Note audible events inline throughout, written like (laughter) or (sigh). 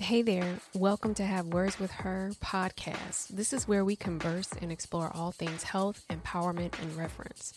Hey there, welcome to Have Words with Her podcast. This is where we converse and explore all things health, empowerment, and reverence.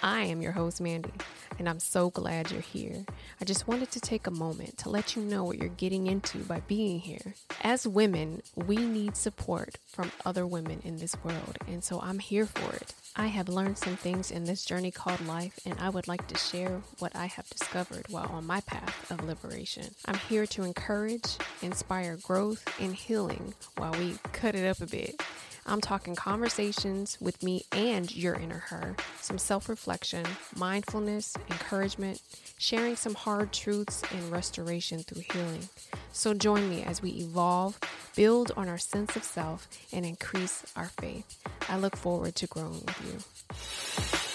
I am your host, Mandy, and I'm so glad you're here. I just wanted to take a moment to let you know what you're getting into by being here. As women, we need support from other women in this world, and so I'm here for it. I have learned some things in this journey called life, and I would like to share what I have discovered while on my path of liberation. I'm here to encourage, inspire growth, and healing while we cut it up a bit. I'm talking conversations with me and your inner her, some self reflection, mindfulness, encouragement, sharing some hard truths, and restoration through healing. So join me as we evolve, build on our sense of self, and increase our faith. I look forward to growing with you.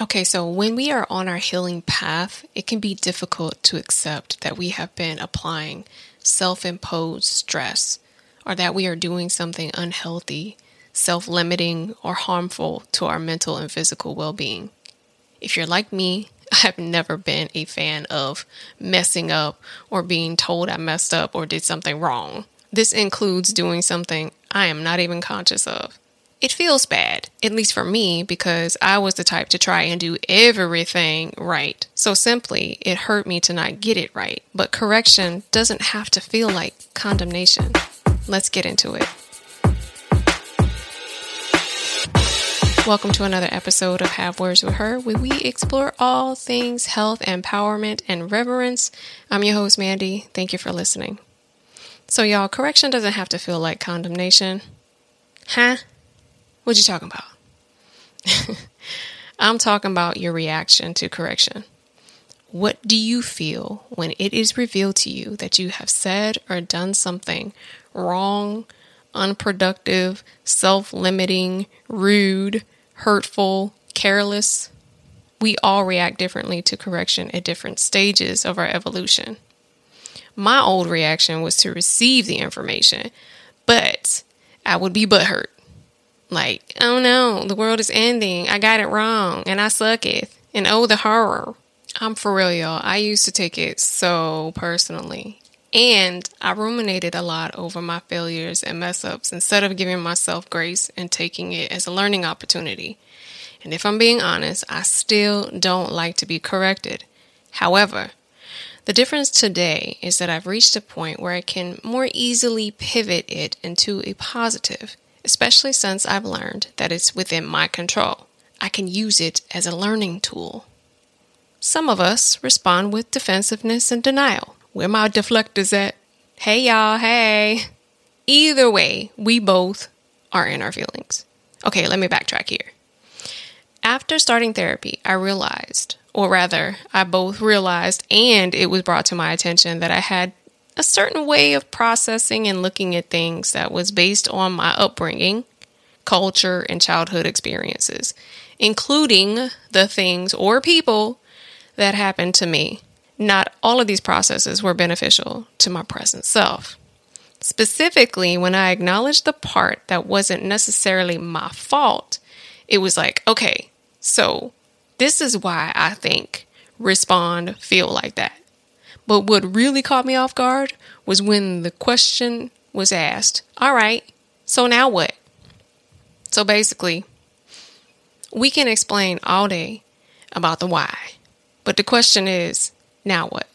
Okay, so when we are on our healing path, it can be difficult to accept that we have been applying self imposed stress or that we are doing something unhealthy, self limiting, or harmful to our mental and physical well being. If you're like me, (laughs) I have never been a fan of messing up or being told I messed up or did something wrong. This includes doing something I am not even conscious of. It feels bad, at least for me, because I was the type to try and do everything right. So simply, it hurt me to not get it right. But correction doesn't have to feel like condemnation. Let's get into it. Welcome to another episode of Have Words with Her, where we explore all things health, empowerment, and reverence. I'm your host, Mandy. Thank you for listening. So, y'all, correction doesn't have to feel like condemnation. Huh? What are you talking about? (laughs) I'm talking about your reaction to correction. What do you feel when it is revealed to you that you have said or done something wrong, unproductive, self limiting, rude, hurtful, careless? We all react differently to correction at different stages of our evolution. My old reaction was to receive the information, but I would be butthurt like, oh no, the world is ending. I got it wrong and I suck it. And oh, the horror. I'm for real, y'all. I used to take it so personally. And I ruminated a lot over my failures and mess ups instead of giving myself grace and taking it as a learning opportunity. And if I'm being honest, I still don't like to be corrected. However, the difference today is that I've reached a point where I can more easily pivot it into a positive especially since I've learned that it's within my control. I can use it as a learning tool. Some of us respond with defensiveness and denial. Where my deflectors at? Hey y'all, hey. Either way, we both are in our feelings. Okay, let me backtrack here. After starting therapy, I realized, or rather, I both realized and it was brought to my attention that I had a certain way of processing and looking at things that was based on my upbringing, culture, and childhood experiences, including the things or people that happened to me. Not all of these processes were beneficial to my present self. Specifically, when I acknowledged the part that wasn't necessarily my fault, it was like, okay, so this is why I think, respond, feel like that. But what really caught me off guard was when the question was asked, All right, so now what? So basically, we can explain all day about the why, but the question is, now what?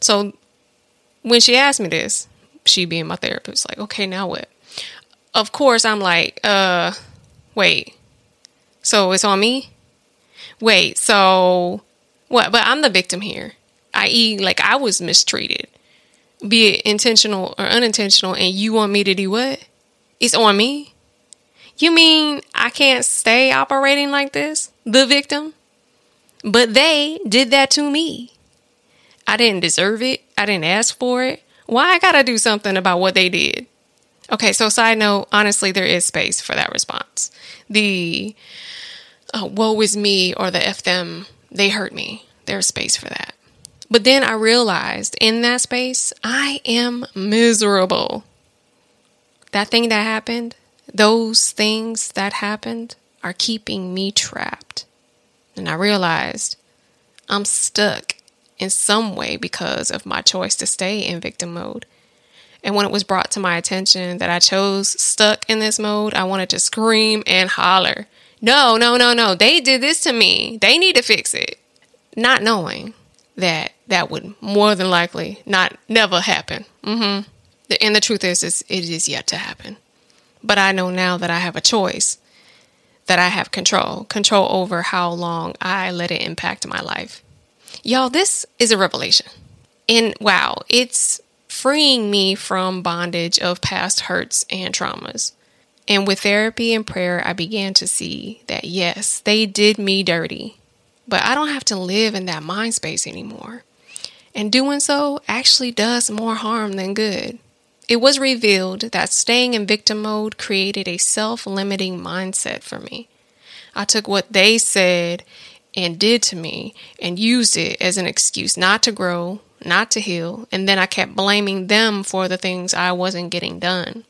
So when she asked me this, she being my therapist, like, okay, now what? Of course, I'm like, uh, wait, so it's on me? Wait, so what? But I'm the victim here i.e., like I was mistreated, be it intentional or unintentional, and you want me to do what? It's on me. You mean I can't stay operating like this? The victim? But they did that to me. I didn't deserve it. I didn't ask for it. Why I gotta do something about what they did? Okay, so side note, honestly, there is space for that response. The uh, woe is me or the F them, they hurt me. There's space for that. But then I realized in that space, I am miserable. That thing that happened, those things that happened are keeping me trapped. And I realized I'm stuck in some way because of my choice to stay in victim mode. And when it was brought to my attention that I chose stuck in this mode, I wanted to scream and holler. No, no, no, no. They did this to me. They need to fix it. Not knowing that that would more than likely not never happen. Mm-hmm. And the truth is, is it is yet to happen. But I know now that I have a choice, that I have control, control over how long I let it impact my life. Y'all, this is a revelation. And wow, it's freeing me from bondage of past hurts and traumas. And with therapy and prayer, I began to see that yes, they did me dirty, but I don't have to live in that mind space anymore. And doing so actually does more harm than good. It was revealed that staying in victim mode created a self limiting mindset for me. I took what they said and did to me and used it as an excuse not to grow, not to heal, and then I kept blaming them for the things I wasn't getting done.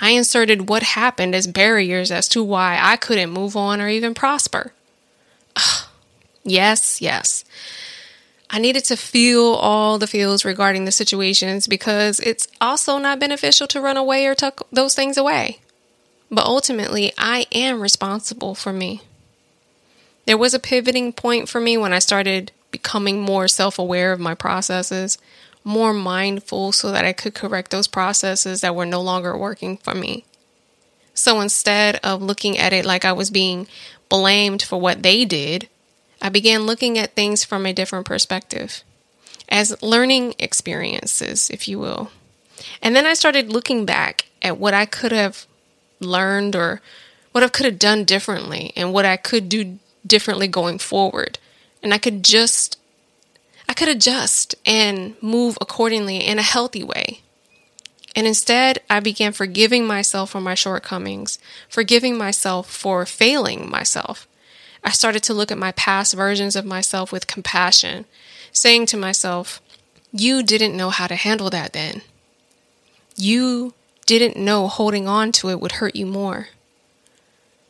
I inserted what happened as barriers as to why I couldn't move on or even prosper. Ugh. Yes, yes. I needed to feel all the feels regarding the situations because it's also not beneficial to run away or tuck those things away. But ultimately, I am responsible for me. There was a pivoting point for me when I started becoming more self aware of my processes, more mindful so that I could correct those processes that were no longer working for me. So instead of looking at it like I was being blamed for what they did, I began looking at things from a different perspective, as learning experiences, if you will. And then I started looking back at what I could have learned or what I could have done differently and what I could do differently going forward and I could just I could adjust and move accordingly in a healthy way. And instead, I began forgiving myself for my shortcomings, forgiving myself for failing myself. I started to look at my past versions of myself with compassion, saying to myself, You didn't know how to handle that then. You didn't know holding on to it would hurt you more.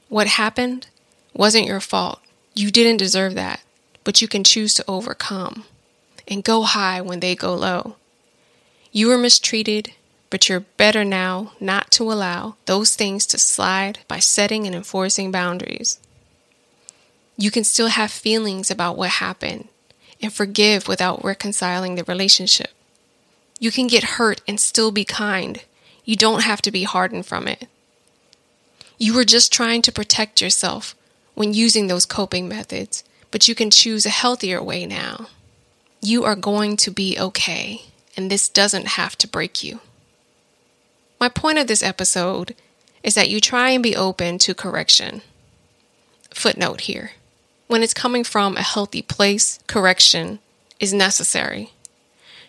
What happened wasn't your fault. You didn't deserve that but you can choose to overcome and go high when they go low. You were mistreated, but you're better now not to allow those things to slide by setting and enforcing boundaries. You can still have feelings about what happened and forgive without reconciling the relationship. You can get hurt and still be kind. You don't have to be hardened from it. You were just trying to protect yourself when using those coping methods, but you can choose a healthier way now. You are going to be okay, and this doesn't have to break you. My point of this episode is that you try and be open to correction. Footnote here when it's coming from a healthy place, correction is necessary.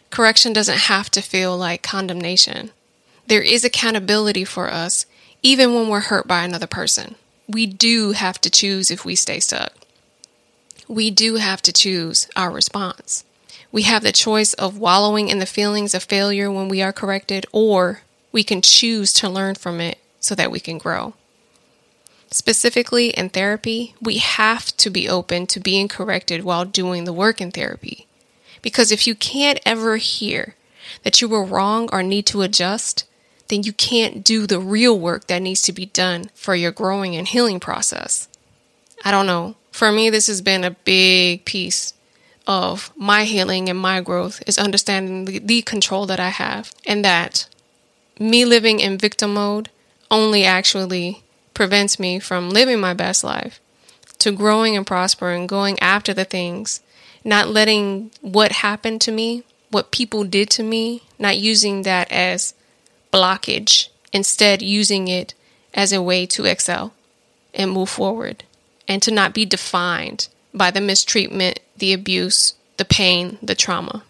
Correction doesn't have to feel like condemnation. There is accountability for us, even when we're hurt by another person. We do have to choose if we stay stuck we do have to choose our response. We have the choice of wallowing in the feelings of failure when we are corrected, or we can choose to learn from it so that we can grow. Specifically in therapy, we have to be open to being corrected while doing the work in therapy. Because if you can't ever hear that you were wrong or need to adjust, then you can't do the real work that needs to be done for your growing and healing process. I don't know. For me, this has been a big piece of my healing and my growth is understanding the, the control that I have and that me living in victim mode only actually prevents me from living my best life to growing and prospering, going after the things, not letting what happened to me, what people did to me, not using that as blockage, instead using it as a way to excel and move forward and to not be defined by the mistreatment, the abuse, the pain, the trauma.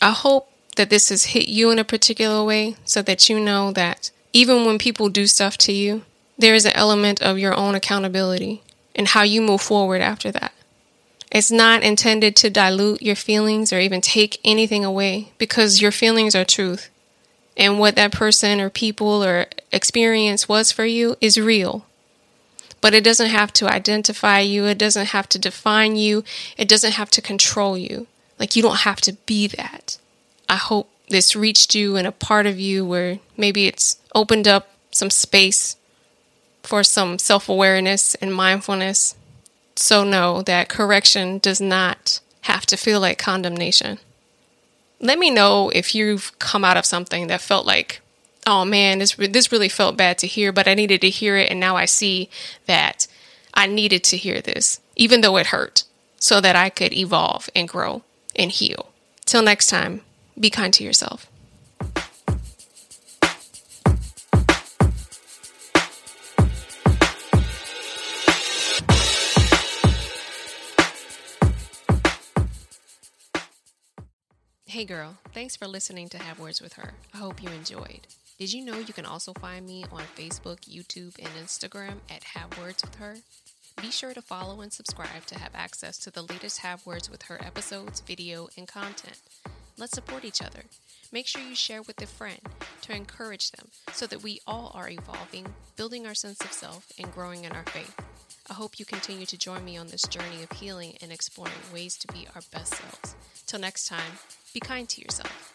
I hope that this has hit you in a particular way so that you know that even when people do stuff to you, there is an element of your own accountability and how you move forward after that. It's not intended to dilute your feelings or even take anything away because your feelings are truth. And what that person or people or experience was for you is real. but it doesn't have to identify you. It doesn't have to define you. It doesn't have to control you. Like, you don't have to be that. I hope this reached you in a part of you where maybe it's opened up some space for some self awareness and mindfulness. So, know that correction does not have to feel like condemnation. Let me know if you've come out of something that felt like, oh man, this, this really felt bad to hear, but I needed to hear it. And now I see that I needed to hear this, even though it hurt, so that I could evolve and grow and heal. Till next time, be kind to yourself. Hey girl, thanks for listening to Have Words with Her. I hope you enjoyed. Did you know you can also find me on Facebook, YouTube, and Instagram at Have Words with Her? Be sure to follow and subscribe to have access to the latest Have Words with Her episodes, video, and content. Let's support each other. Make sure you share with a friend to encourage them so that we all are evolving, building our sense of self, and growing in our faith. I hope you continue to join me on this journey of healing and exploring ways to be our best selves. Till next time, be kind to yourself.